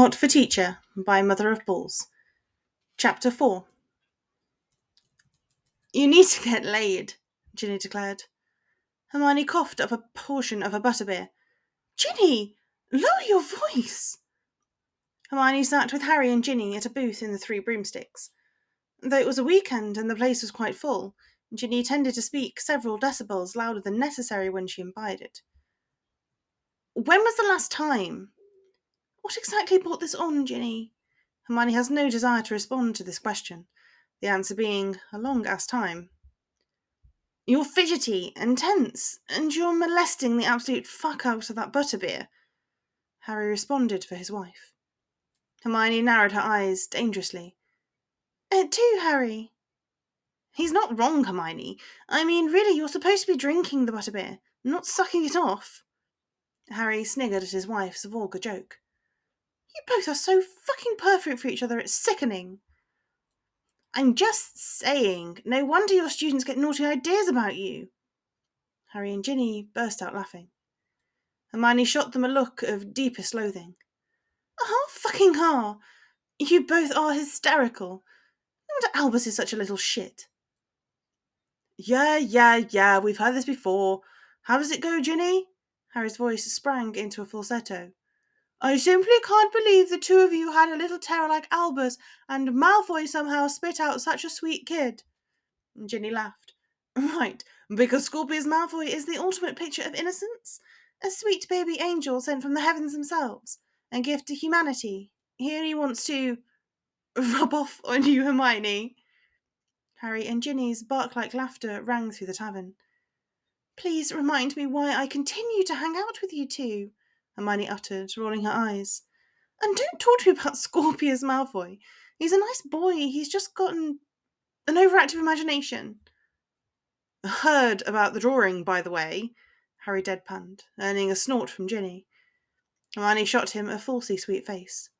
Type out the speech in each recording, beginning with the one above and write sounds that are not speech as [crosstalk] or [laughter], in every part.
Hot for Teacher by Mother of Bulls. Chapter 4 You need to get laid, Ginny declared. Hermione coughed up a portion of her butterbeer. Ginny, lower your voice. Hermione sat with Harry and Ginny at a booth in the Three Broomsticks. Though it was a weekend and the place was quite full, Ginny tended to speak several decibels louder than necessary when she imbibed it. When was the last time? What exactly brought this on, Ginny? Hermione has no desire to respond to this question, the answer being a long ass time. You're fidgety and tense, and you're molesting the absolute fuck out of that butterbeer. Harry responded for his wife. Hermione narrowed her eyes dangerously. Uh, it too, Harry. He's not wrong, Hermione. I mean, really, you're supposed to be drinking the butterbeer, not sucking it off. Harry sniggered at his wife's vulgar joke. You both are so fucking perfect for each other, it's sickening. I'm just saying, no wonder your students get naughty ideas about you. Harry and Ginny burst out laughing. Hermione shot them a look of deepest loathing. Oh, fucking ha! You both are hysterical. No wonder Albus is such a little shit. Yeah, yeah, yeah, we've heard this before. How does it go, Ginny? Harry's voice sprang into a falsetto. I simply can't believe the two of you had a little terror like Albus, and Malfoy somehow spit out such a sweet kid. Ginny laughed. [laughs] Right, because Scorpius Malfoy is the ultimate picture of innocence. A sweet baby angel sent from the heavens themselves, a gift to humanity. Here he wants to [laughs] rub off on you, Hermione. Harry and Ginny's bark-like laughter rang through the tavern. Please remind me why I continue to hang out with you two, Hermione uttered, rolling her eyes. And don't talk to me about [laughs] Scorpius Malfoy. He's a nice boy. He's just gotten an overactive imagination. Heard about the drawing, by the way, Harry deadpanned, earning a snort from Ginny. Hermione shot him a falsely sweet face.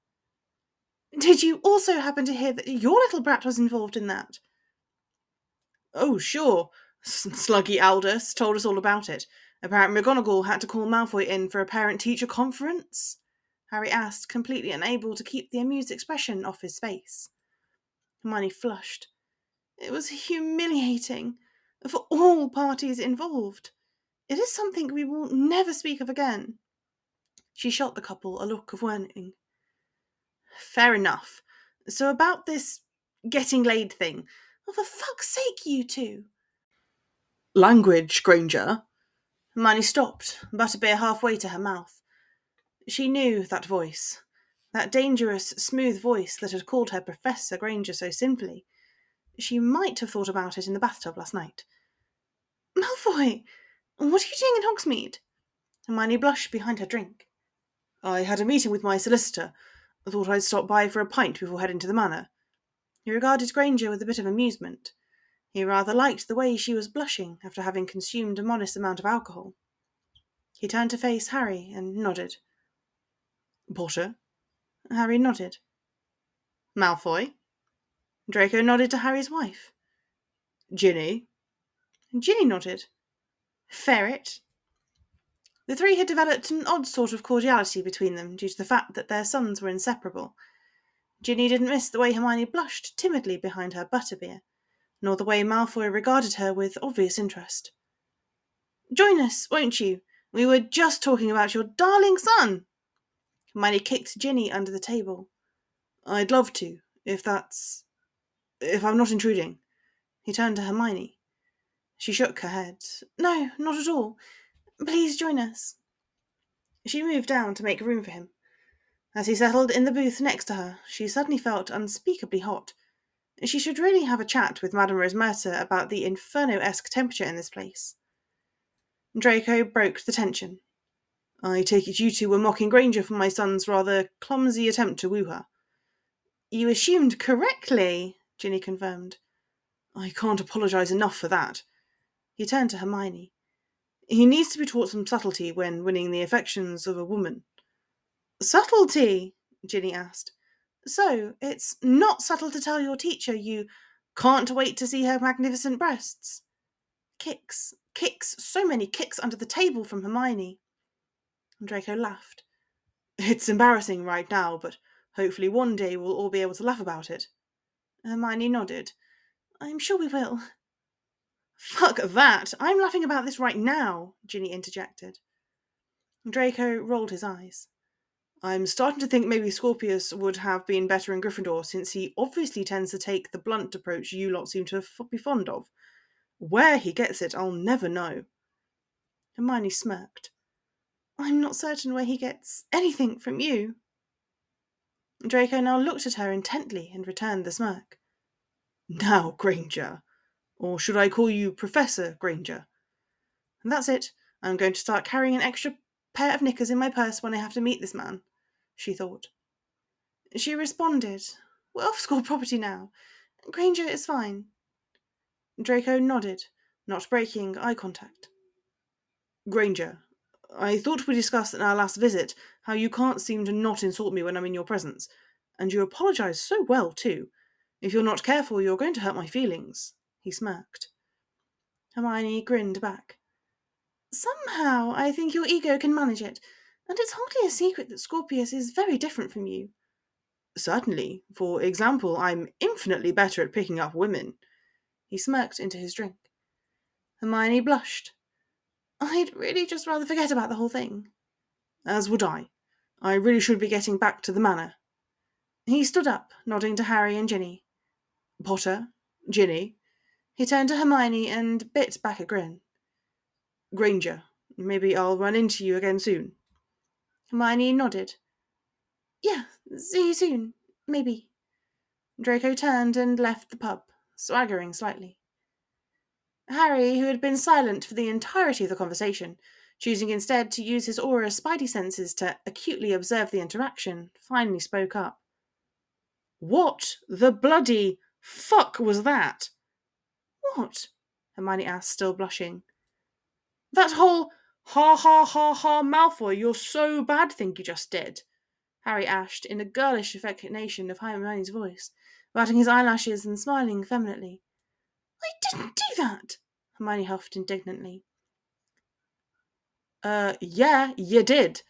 Did you also happen to hear that your little brat was involved in that? Oh, sure. Sluggy Aldous told us all about it. Apparently, McGonagall had to call Malfoy in for a parent teacher conference? Harry asked, completely unable to keep the amused expression off his face. Hermione flushed. It was humiliating for all parties involved. It is something we will never speak of again. She shot the couple a look of warning. Fair enough. So, about this getting laid thing. For fuck's sake, you two. Language, Granger. Hermione stopped, butterbeer halfway to her mouth. She knew that voice, that dangerous, smooth voice that had called her Professor Granger so sinfully. She might have thought about it in the bathtub last night. Malfoy, what are you doing in Hogsmeade? Hermione blushed behind her drink. I had a meeting with my solicitor. I thought I'd stop by for a pint before heading to the manor. He regarded Granger with a bit of amusement. He rather liked the way she was blushing after having consumed a modest amount of alcohol. He turned to face Harry and nodded. Potter? Harry nodded. Malfoy? Draco nodded to Harry's wife. Ginny? Ginny nodded. Ferret? The three had developed an odd sort of cordiality between them due to the fact that their sons were inseparable. Ginny didn't miss the way Hermione blushed timidly behind her butterbeer, nor the way Malfoy regarded her with obvious interest. Join us, won't you? We were just talking about your darling son. Hermione kicked Ginny under the table. I'd love to, if that's. if I'm not intruding. He turned to Hermione. She shook her head. No, not at all. Please join us. She moved down to make room for him. As he settled in the booth next to her, she suddenly felt unspeakably hot. She should really have a chat with Madame Rosmerta about the inferno-esque temperature in this place. Draco broke the tension. I take it you two were mocking Granger for my son's rather clumsy attempt to woo her. You assumed correctly, Ginny confirmed. I can't apologise enough for that. He turned to Hermione. He needs to be taught some subtlety when winning the affections of a woman. Subtlety? Ginny asked. So, it's not subtle to tell your teacher you can't wait to see her magnificent breasts. Kicks, kicks, so many kicks under the table from Hermione. And Draco laughed. [laughs] It's embarrassing right now, but Hopefully, one day we'll all be able to laugh about it. Hermione nodded. I'm sure we will. Fuck that! I'm laughing about this right now, Ginny interjected. Draco rolled his eyes. I'm starting to think maybe Scorpius would have been better in Gryffindor since he obviously tends to take the blunt approach you lot seem to be fond of. Where he gets it, I'll never know. Hermione smirked. I'm not certain where he gets anything from you. Draco now looked at her intently and returned the smirk. Now, Granger. Or should I call you Professor Granger? And that's it. I'm going to start carrying an extra pair of knickers in my purse when I have to meet this man, she thought. She responded, We're off school property now. Granger is fine. Draco nodded, not breaking eye contact. Granger, I thought we discussed in our last visit how you can't seem to not insult me when I'm in your presence, and you apologise so well, too. If you're not careful, you're going to hurt my feelings. He smirked. Hermione grinned back. Somehow I think your ego can manage it, and it's hardly a secret that Scorpius is very different from you. Certainly. For example, I'm infinitely better at picking up women. He smirked into his drink. Hermione blushed. I'd really just rather forget about the whole thing. As would I. I really should be getting back to the manor. He stood up, nodding to Harry and Ginny. Potter, Ginny. He turned to Hermione and bit back a grin. Granger, maybe I'll run into you again soon. Hermione nodded. Yeah, see you soon, maybe. Draco turned and left the pub, swaggering slightly. Harry, who had been silent for the entirety of the conversation, choosing instead to use his Auror spidey senses to acutely observe the interaction, finally spoke up. What the bloody fuck was that? What? Hermione asked, still blushing. That whole ha ha ha ha Malfoy, you're so bad think you just did. Harry asked in a girlish affectation of Hermione's voice, batting his eyelashes and smiling effeminately. I didn't do that, Hermione huffed indignantly. Uh, yeah, you did.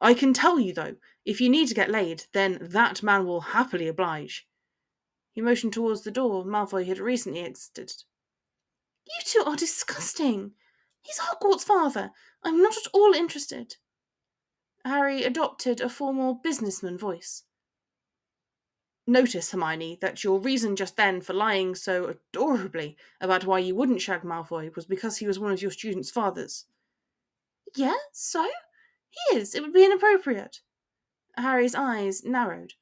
I can tell you, though, if you need to get laid, then that man will happily oblige. He motioned towards the door Malfoy had recently exited. You two are disgusting. He's Hogwarts' father. I'm not at all interested. Harry adopted a formal businessman voice. Notice, Hermione, that your reason just then for lying so adorably about why you wouldn't shag Malfoy was because he was one of your students' fathers. Yeah, so? He is. It would be inappropriate. Harry's eyes narrowed.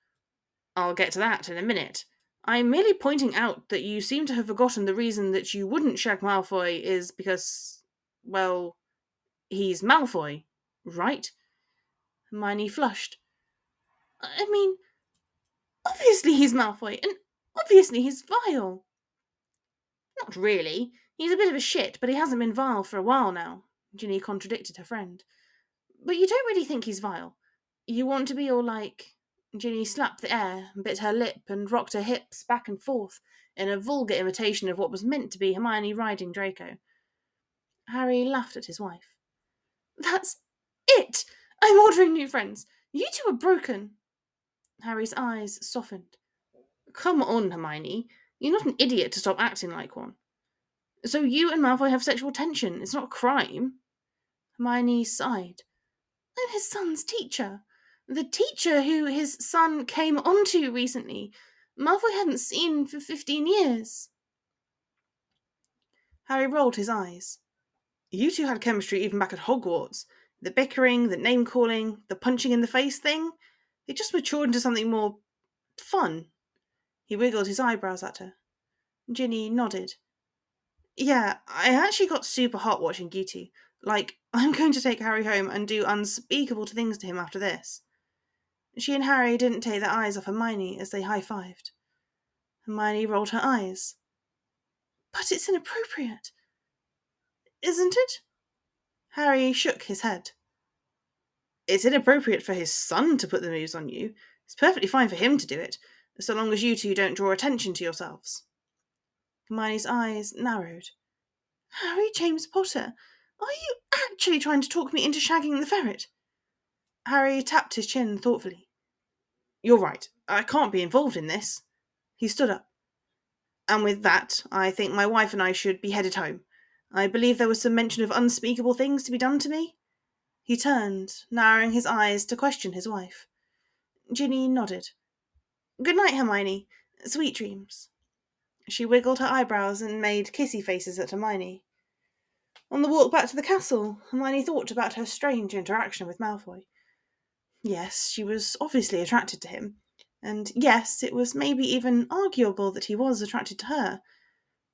I'll get to that in a minute. I'm merely pointing out that you seem to have forgotten the reason that you wouldn't shag Malfoy is because, well, he's Malfoy, right? Hermione flushed. I mean, Obviously he's Malfoy, and obviously he's vile. Not really. He's a bit of a shit, but he hasn't been vile for a while now, Ginny contradicted her friend. But you don't really think he's vile. You want to be all like. Ginny slapped the air, bit her lip, and rocked her hips back and forth in a vulgar imitation of what was meant to be Hermione riding Draco. Harry laughed at his wife. That's it! I'm ordering new friends. You two are broken. Harry's eyes softened. Come on, Hermione. You're not an idiot to stop acting like one. So you and Malfoy have sexual tension. It's not a crime. Hermione sighed. I'm his son's teacher. The teacher who his son came onto recently. Malfoy hadn't seen for fifteen years. Harry rolled his eyes. You two had chemistry even back at Hogwarts. The bickering, the name calling, the punching in the face thing. It just matured into something more fun. He wiggled his eyebrows at her. Ginny nodded. Yeah, I actually got super hot watching you two. Like, [laughs] I'm going to take Harry home and do unspeakable things to him after this. She and Harry didn't take their eyes off Hermione as they high fived. Hermione rolled her eyes. But it's inappropriate. Isn't it? Harry shook his head. It's inappropriate for his son to put the moves on you. It's perfectly fine for him to do it, so long as you two don't draw attention to yourselves. Hermione's eyes narrowed. Harry James Potter, are you actually trying to talk me into shagging the ferret? Harry tapped his chin thoughtfully. You're right. I can't be involved in this. He stood up. And with that, I think my wife and I should be headed home. I believe there was some mention of unspeakable things to be done to me. He turned, narrowing his eyes to question his wife. Ginny nodded. Good night, Hermione. Sweet dreams. She wiggled her eyebrows and made kissy faces at Hermione. On the walk back to the castle, Hermione thought about her strange interaction with Malfoy. Yes, she was obviously attracted to him, and yes, it was maybe even arguable that he was attracted to her,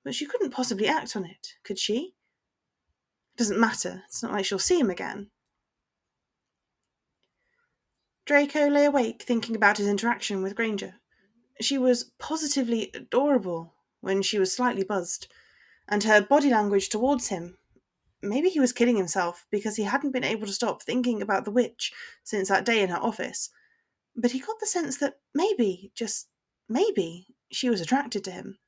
but she couldn't possibly act on it, could she? It doesn't matter, it's not like she'll see him again. Draco lay awake thinking about his interaction with Granger. She was positively adorable when she was slightly buzzed, and her body language towards him maybe he was killing himself because he hadn't been able to stop thinking about the witch since that day in her office. But he got the sense that maybe, just maybe, she was attracted to him.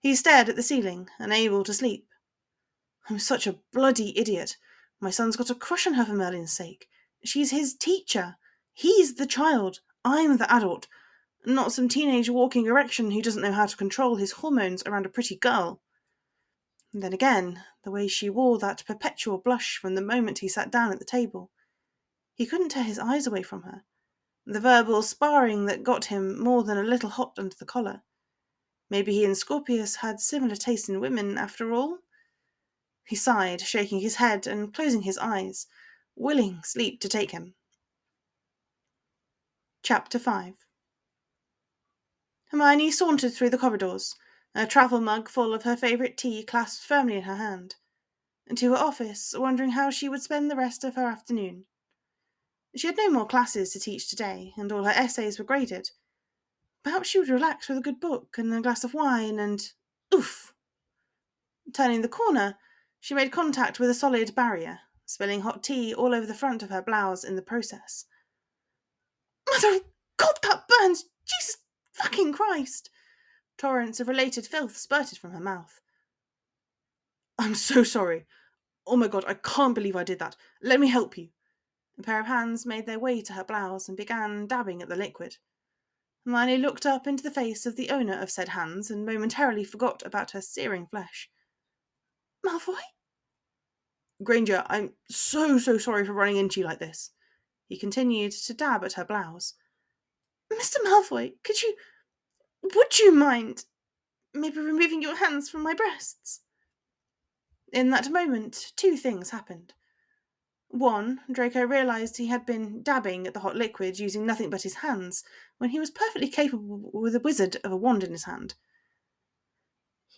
He stared at the ceiling, unable to sleep. I'm such a bloody idiot. My son's got a crush on her for Merlin's sake. She's his teacher. He's the child. I'm the adult. Not some teenage walking erection who doesn't know how to control his hormones around a pretty girl. And then again, the way she wore that perpetual blush from the moment he sat down at the table. He couldn't tear his eyes away from her. The verbal sparring that got him more than a little hot under the collar. Maybe he and Scorpius had similar tastes in women, after all? He sighed, shaking his head and closing his eyes, willing sleep to take him. Chapter 5 Hermione sauntered through the corridors, a travel mug full of her favourite tea clasped firmly in her hand, and to her office, wondering how she would spend the rest of her afternoon. She had no more classes to teach today, and all her essays were graded. Perhaps she would relax with a good book and a glass of wine and. Oof! Turning the corner, she made contact with a solid barrier, spilling hot tea all over the front of her blouse in the process. Mother of God, that burns! Jesus fucking Christ! Torrents of related filth spurted from her mouth. I'm so sorry. Oh my god, I can't believe I did that. Let me help you. A pair of hands made their way to her blouse and began dabbing at the liquid. Hermione looked up into the face of the owner of said hands and momentarily forgot about her searing flesh. Malfoy? Granger, I'm so, so sorry for running into you like this. He continued to dab at her blouse. Mr. Malfoy, could you. Would you mind maybe removing your hands from my breasts? In that moment, two things happened. One, Draco realised he had been dabbing at the hot liquid using nothing but his hands when he was perfectly capable with a wizard of a wand in his hand.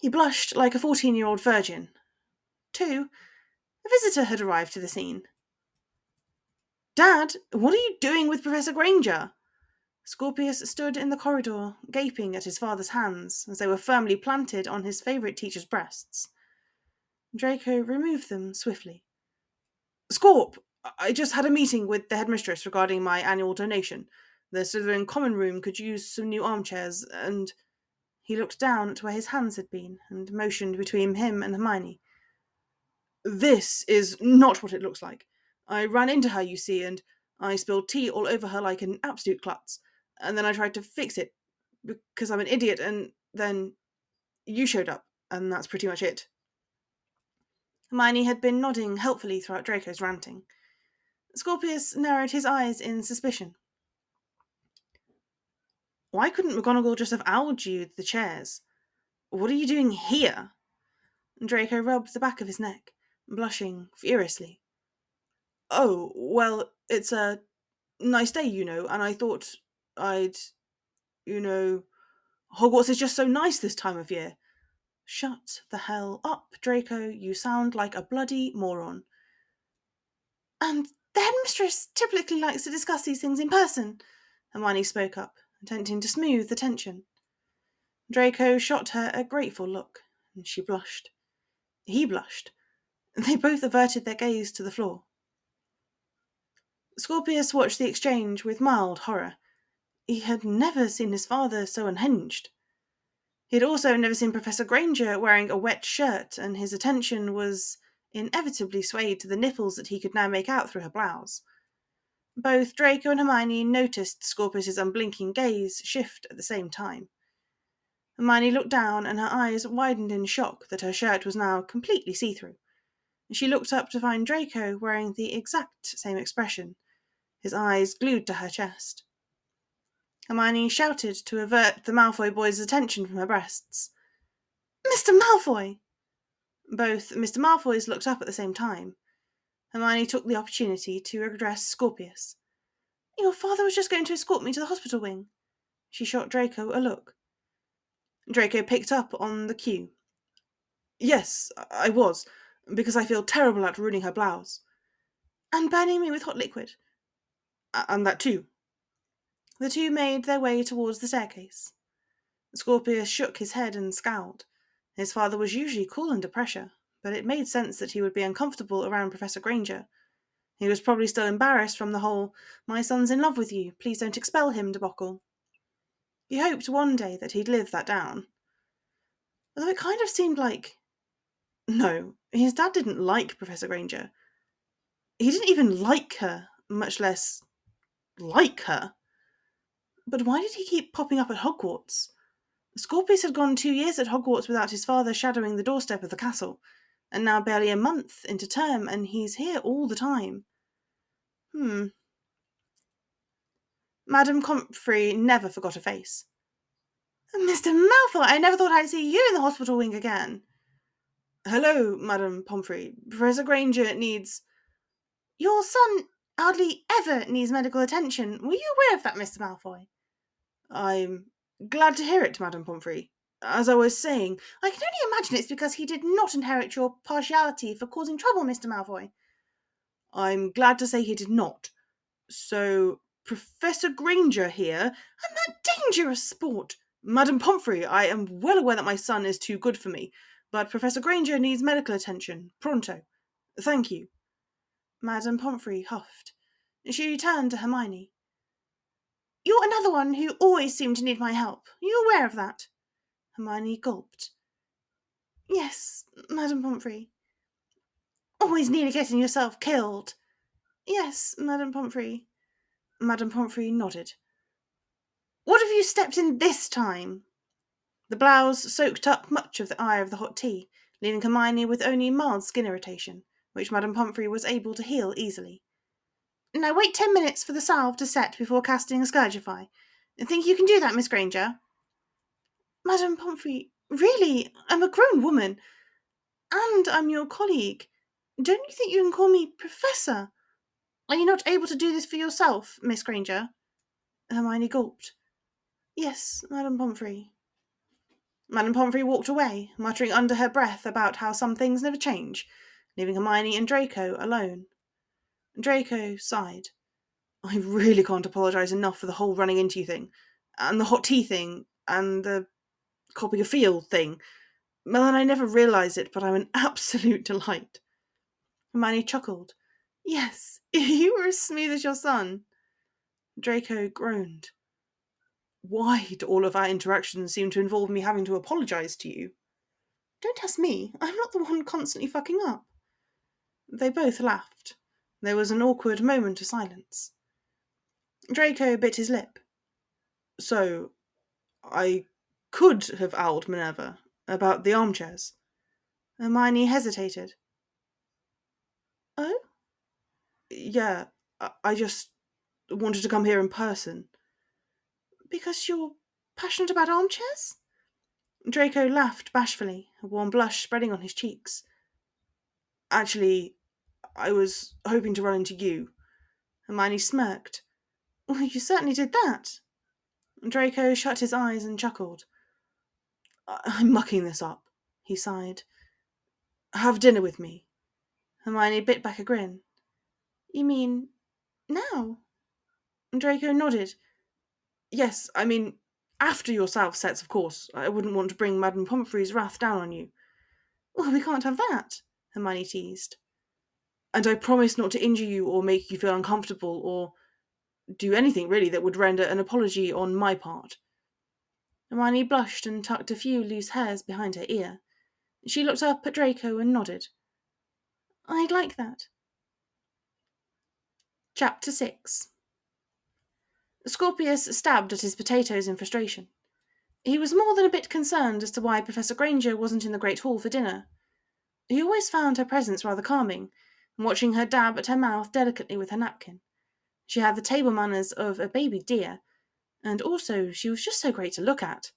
He blushed like a fourteen year old virgin. Two, a visitor had arrived to the scene. Dad, what are you doing with Professor Granger? Scorpius stood in the corridor, gaping at his father's hands as they were firmly planted on his favourite teacher's breasts. Draco removed them swiftly. Scorp, I just had a meeting with the headmistress regarding my annual donation. The Slytherin common room could use some new armchairs, and he looked down at where his hands had been and motioned between him and Hermione. This is not what it looks like. I ran into her, you see, and I spilled tea all over her like an absolute klutz and then I tried to fix it because I'm an idiot, and then you showed up, and that's pretty much it. Hermione had been nodding helpfully throughout Draco's ranting. Scorpius narrowed his eyes in suspicion. Why couldn't McGonagall just have owled you the chairs? What are you doing here? Draco rubbed the back of his neck, blushing furiously. Oh, well, it's a nice day, you know, and I thought I'd, you know, Hogwarts is just so nice this time of year. Shut the hell up, Draco. You sound like a bloody moron. And the headmistress typically likes to discuss these things in person, Hermione spoke up, attempting to smooth the tension. Draco shot her a grateful look, and she blushed. He blushed. They both averted their gaze to the floor. Scorpius watched the exchange with mild horror. He had never seen his father so unhinged. He had also never seen Professor Granger wearing a wet shirt, and his attention was inevitably swayed to the nipples that he could now make out through her blouse. Both Draco and Hermione noticed Scorpius's unblinking gaze shift at the same time. Hermione looked down, and her eyes widened in shock that her shirt was now completely see through. She looked up to find Draco wearing the exact same expression, his eyes glued to her chest. Hermione shouted to avert the Malfoy boy's attention from her breasts. Mr. Malfoy! Both Mr. Malfoys looked up at the same time. Hermione took the opportunity to address Scorpius. Your father was just going to escort me to the hospital wing. She shot Draco a look. Draco picked up on the cue. Yes, I was, because I feel terrible at ruining her blouse. And burning me with hot liquid. And that too. The two made their way towards the staircase. Scorpius shook his head and scowled. His father was usually cool under pressure, but it made sense that he would be uncomfortable around Professor Granger. He was probably still embarrassed from the whole, my son's in love with you, please don't expel him debacle. He hoped one day that he'd live that down. Although it kind of seemed like. No, his dad didn't like Professor Granger. He didn't even like her, much less like her. But why did he keep popping up at Hogwarts? Scorpius had gone two years at Hogwarts without his father shadowing the doorstep of the castle, and now barely a month into term, and he's here all the time. Hmm. Madame Pomfrey never forgot a face. Mr. Malfoy, I never thought I'd see you in the hospital wing again. Hello, Madame Pomfrey. Professor Granger needs. Your son hardly ever needs medical attention. Were you aware of that, Mr. Malfoy? I'm glad to hear it, Madame Pomfrey. As I was saying, I can only imagine it's because he did not inherit your partiality for causing trouble, Mr. Malfoy. I'm glad to say he did not. So, Professor Granger here, and that dangerous sport. Madame Pomfrey, I am well aware that my son is too good for me, but Professor Granger needs medical attention. Pronto. Thank you. Madame Pomfrey huffed. She turned to Hermione. You're another one who always seemed to need my help. Are you aware of that? Hermione gulped. Yes, Madame Pomfrey. Always nearly getting yourself killed. Yes, Madame Pomfrey. Madame Pomfrey nodded. What have you stepped in this time? The blouse soaked up much of the eye of the hot tea, leaving Hermione with only mild skin irritation, which Madame Pomfrey was able to heal easily. Now wait ten minutes for the salve to set before casting a Scourgify. Think you can do that, Miss Granger? Madame Pomfrey, really, I'm a grown woman. And I'm your colleague. Don't you think you can call me Professor? Are you not able to do this for yourself, Miss Granger? Hermione gulped. Yes, Madame Pomfrey. Madame Pomfrey walked away, muttering under her breath about how some things never change, leaving Hermione and Draco alone. Draco sighed. I really can't apologise enough for the whole running into you thing, and the hot tea thing, and the copy of field thing. Merlin I never realised it, but I'm an [laughs] absolute delight. Hermione chuckled. Yes, [laughs] you were as smooth as your son. Draco groaned. Why do all of our interactions seem to involve me having to apologise to you? Don't ask me. I'm not the one constantly fucking up. They both laughed. There was an awkward moment of silence. Draco bit his lip. So, I could have owled Minerva about the armchairs. Hermione hesitated. Oh? Yeah, I just wanted to come here in person. Because you're passionate about armchairs? Draco laughed bashfully, a warm blush spreading on his cheeks. Actually, I was hoping to run into you. Hermione smirked. Well, you certainly did that. Draco shut his eyes and chuckled. I'm mucking this up, he sighed. Have dinner with me. Hermione bit back a grin. You mean now? Draco nodded. Yes, I mean, after your salve sets, of course. I wouldn't want to bring Madame Pomfrey's wrath down on you. Well, we can't have that, Hermione teased and I promise not to injure you or make you feel uncomfortable or do anything really that would render an apology on my part. Hermione blushed and tucked a few loose hairs behind her ear. She looked up at Draco and nodded. I'd like that. Chapter 6 Scorpius stabbed at his potatoes in frustration. He was more than a bit concerned as to why Professor Granger wasn't in the Great Hall for dinner. He always found her presence rather calming, watching her dab at her mouth delicately with her napkin. She had the table manners of a baby deer, and also she was just so great to look at.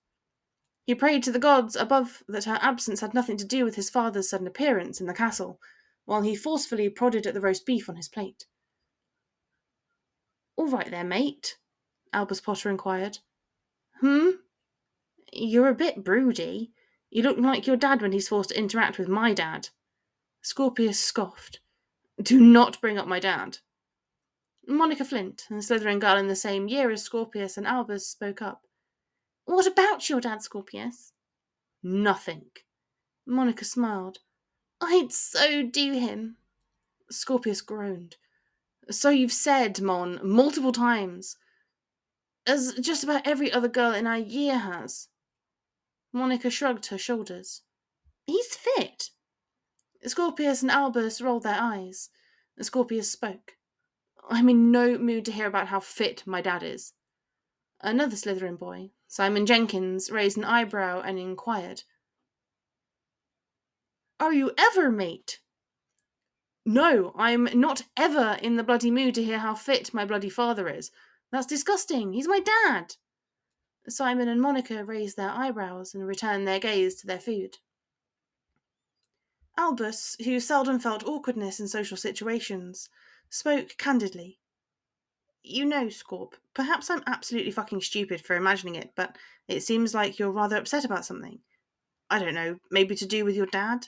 He prayed to the gods above that her absence had nothing to do with his father's sudden appearance in the castle, while he forcefully prodded at the roast beef on his plate. All right there, mate, Albus Potter inquired. Hmm? You're a bit broody. You look like your dad when he's forced to interact with my dad. Scorpius scoffed. Do not bring up my dad. Monica Flint, a Slytherin girl in the same year as Scorpius and Albus, spoke up. What about your dad, Scorpius? Nothing. Monica smiled. I'd so do him. Scorpius groaned. So you've said, Mon, multiple times. As just about every other girl in our year has. Monica shrugged her shoulders. He's fit. Scorpius and Albus rolled their eyes. Scorpius spoke. I'm in no mood to hear about how fit my dad is. Another Slytherin boy, Simon Jenkins, raised an eyebrow and inquired. Are you ever, mate? No, I'm not ever in the bloody mood to hear how fit my bloody father is. That's disgusting. He's my dad. Simon and Monica raised their eyebrows and returned their gaze to their food. Albus, who seldom felt awkwardness in social situations, spoke candidly. You know, Scorp, perhaps I'm absolutely fucking stupid for imagining it, but it seems like you're rather upset about something. I don't know, maybe to do with your dad?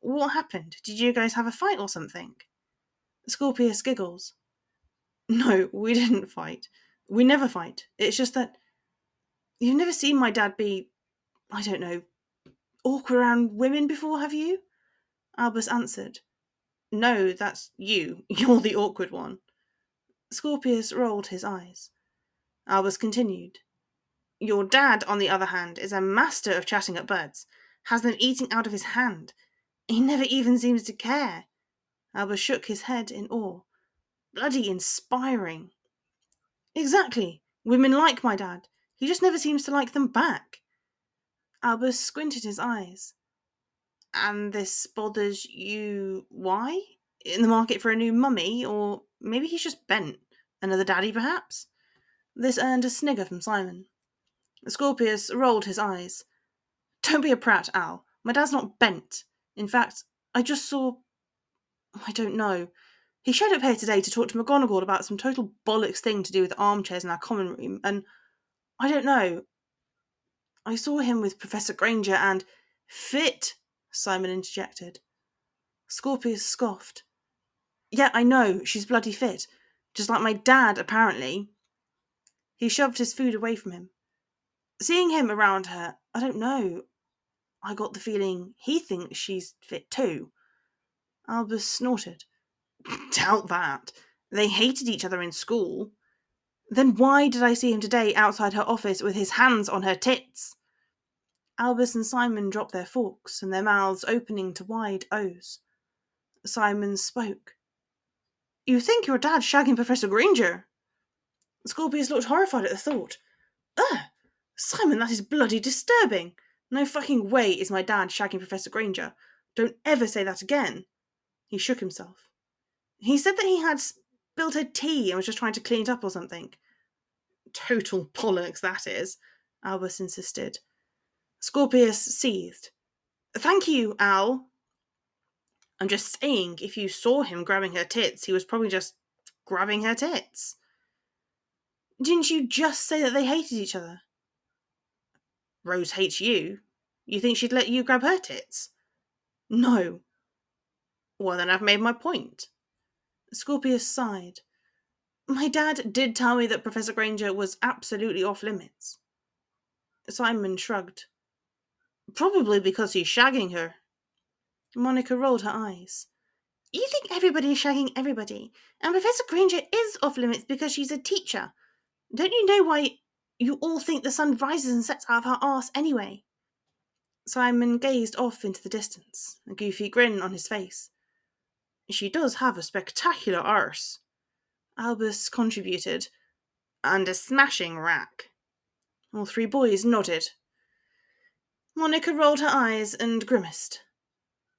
What happened? Did you guys have a fight or something? Scorpius giggles. [laughs] No, we didn't fight. We never fight. It's just that you've never seen my dad be, I don't know, awkward around women before, have you? Albus answered. No, that's you. [laughs] You're the awkward one. Scorpius rolled his eyes. Albus continued. Your dad, on the other hand, is a master of chatting up birds, has them eating out of his hand. He never even seems to care. Albus shook his head in awe. Bloody inspiring. Exactly. Women like my dad. He just never seems to like them back. Albus squinted his eyes. And this bothers you. Why? In the market for a new mummy, or maybe he's just bent. Another daddy, perhaps? This earned a snigger from Simon. Scorpius rolled his eyes. Don't be a prat, Al. My dad's not bent. In fact, I just saw. I don't know. He showed up here today to talk to McGonagall about some total bollocks thing to do with armchairs in our common room, and I don't know. I saw him with Professor Granger and. Fit, Simon interjected. Scorpius scoffed. Yeah, I know, she's bloody fit. Just like my dad, apparently. He shoved his food away from him. Seeing him around her, I don't know. I got the feeling he thinks she's fit too. Albus snorted. [laughs] Doubt that. They hated each other in school. Then why did I see him today outside her office with his hands on her tits? Albus and Simon dropped their forks and their mouths opening to wide O's. Simon spoke. You think your dad's shagging Professor Granger? Scorpius looked horrified at the thought. Ugh! Simon, that is bloody disturbing. No fucking way is my dad shagging Professor Granger. Don't ever say that again. He shook himself. He said that he had spilled her tea and was just trying to clean it up or something. Total bollocks, that is, Albus insisted. Scorpius seethed. Thank you, Al. I'm just saying, if you saw him grabbing her tits, he was probably just grabbing her tits. Didn't you just say that they hated each other? Rose hates you. You think she'd let you grab her tits? No. Well, then I've made my point. Scorpius sighed. My dad did tell me that Professor Granger was absolutely off limits. Simon shrugged. Probably because he's shagging her. Monica rolled her eyes. You think everybody is shagging everybody, and Professor Granger is off limits because she's a teacher. Don't you know why you all think the sun rises and sets out of her arse anyway? Simon gazed off into the distance, a goofy grin on his face. She does have a spectacular arse. Albus contributed. and a smashing rack. All three boys nodded. Monica rolled her eyes and grimaced.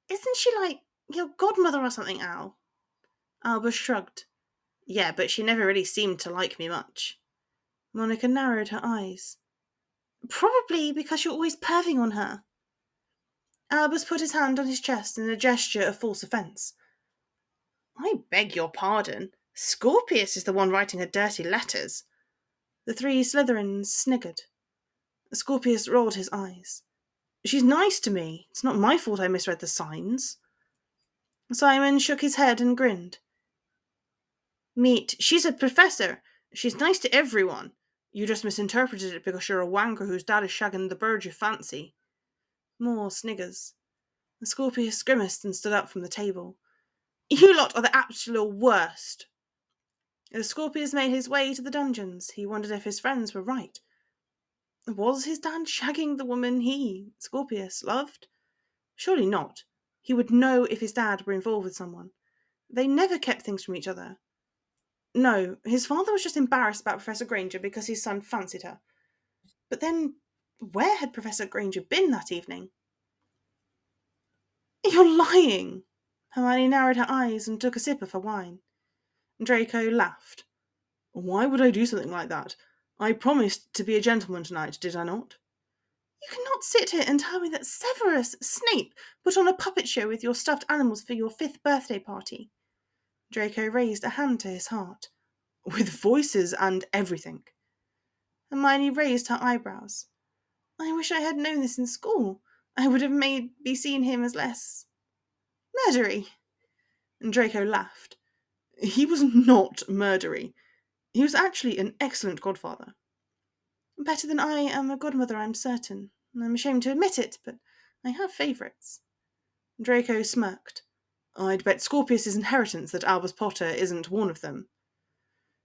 Isn't she like your godmother or something, Al? Albus shrugged. Yeah, but she never really seemed to like me much. Monica narrowed her eyes. Probably because you're always perving on her. Albus put his hand on his chest in a gesture of false offence. I beg your pardon. Scorpius is the one writing her dirty letters. The three Slytherins sniggered. Scorpius rolled his eyes. She's nice to me. It's not my fault I misread the signs. Simon shook his head and grinned. Meet, she's a professor. She's nice to everyone. You just misinterpreted it because you're a wanker whose dad is shagging the bird you fancy. More sniggers. The Scorpius grimaced and stood up from the table. You lot are the absolute worst. As Scorpius made his way to the dungeons, he wondered if his friends were right. Was his dad shagging the woman he, Scorpius, loved? Surely not. He would know if his dad were involved with someone. They never kept things from each other. No, his father was just embarrassed about Professor Granger because his son fancied her. But then, where had Professor Granger been that evening? You're lying! Hermione narrowed her eyes and took a sip of her wine. Draco laughed. Why would I do something like that? I promised to be a gentleman tonight, did I not? You cannot sit here and tell me that Severus Snape put on a puppet show with your stuffed animals for your fifth birthday party. Draco raised a hand to his heart. With voices and everything. Hermione raised her eyebrows. I wish I had known this in school. I would have made be seen him as less murdery. And Draco laughed. He was not murdery. He was actually an excellent godfather. Better than I am a godmother, I'm certain. I'm ashamed to admit it, but I have favourites. Draco smirked. I'd bet Scorpius's inheritance that Albus Potter isn't one of them.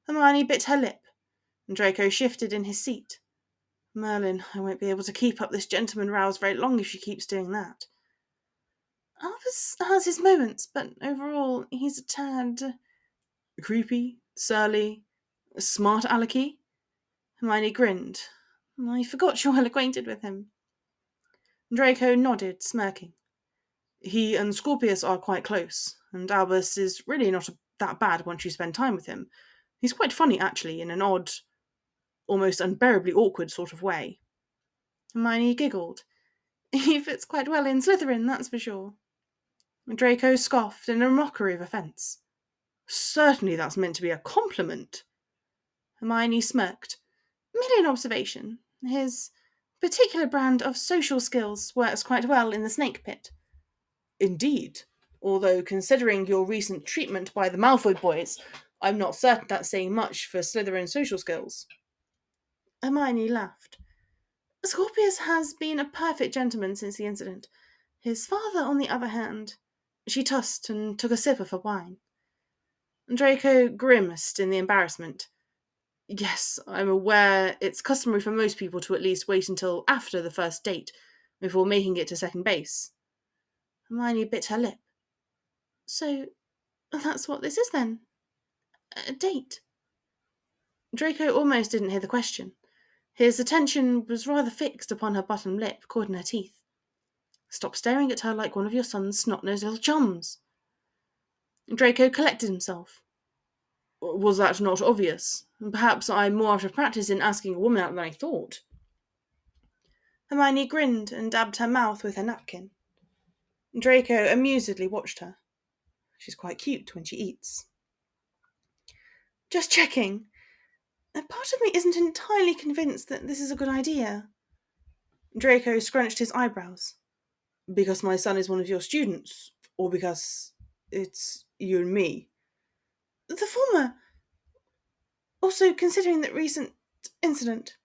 Hermione bit her lip, and Draco shifted in his seat. Merlin, I won't be able to keep up this gentleman rouse very long if she keeps doing that. Albus has his moments, but overall he's a tad creepy, surly, smart alecky. Hermione grinned. I forgot you're well acquainted with him. Draco nodded, smirking. He and Scorpius are quite close, and Albus is really not that bad once you spend time with him. He's quite funny, actually, in an odd, almost unbearably awkward sort of way. Hermione giggled. [laughs] He fits quite well in Slytherin, that's for sure. Draco scoffed in a mockery of offence. Certainly that's meant to be a compliment. Hermione smirked. An observation. His particular brand of social skills works quite well in the snake pit. Indeed, although considering your recent treatment by the Malfoy boys, I'm not certain that's saying much for Slytherin social skills. Hermione laughed. Scorpius has been a perfect gentleman since the incident. His father, on the other hand, she tossed and took a sip of her wine. Draco grimaced in the embarrassment. Yes, I'm aware it's customary for most people to at least wait until after the first date before making it to second base. Hermione bit her lip. So, that's what this is then? A date? Draco almost didn't hear the question. His attention was rather fixed upon her bottom lip, caught in her teeth. Stop staring at her like one of your son's snot-nosed little chums. Draco collected himself. Was that not obvious? Perhaps I'm more out of practice in asking a woman out than I thought. Hermione grinned and dabbed her mouth with her napkin. Draco amusedly watched her. She's quite cute when she eats. Just checking. A part of me isn't entirely convinced that this is a good idea. Draco scrunched his eyebrows because my son is one of your students, or because it's you and me? The former. Also, considering that recent incident.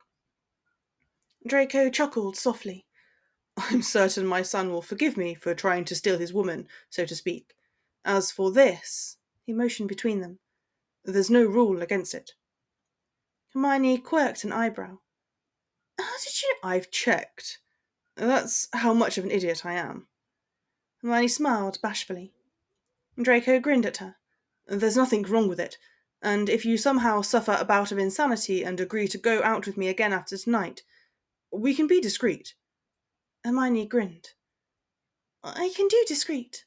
Draco chuckled softly. I'm certain my son will forgive me for trying to steal his woman, so to speak. As for this, he motioned between them. There's no rule against it. Hermione quirked an eyebrow. How did you? I've checked. That's how much of an idiot I am. Hermione smiled bashfully. Draco grinned at her. There's nothing wrong with it. And if you somehow suffer a bout of insanity and agree to go out with me again after tonight, we can be discreet. Hermione grinned. I can do discreet.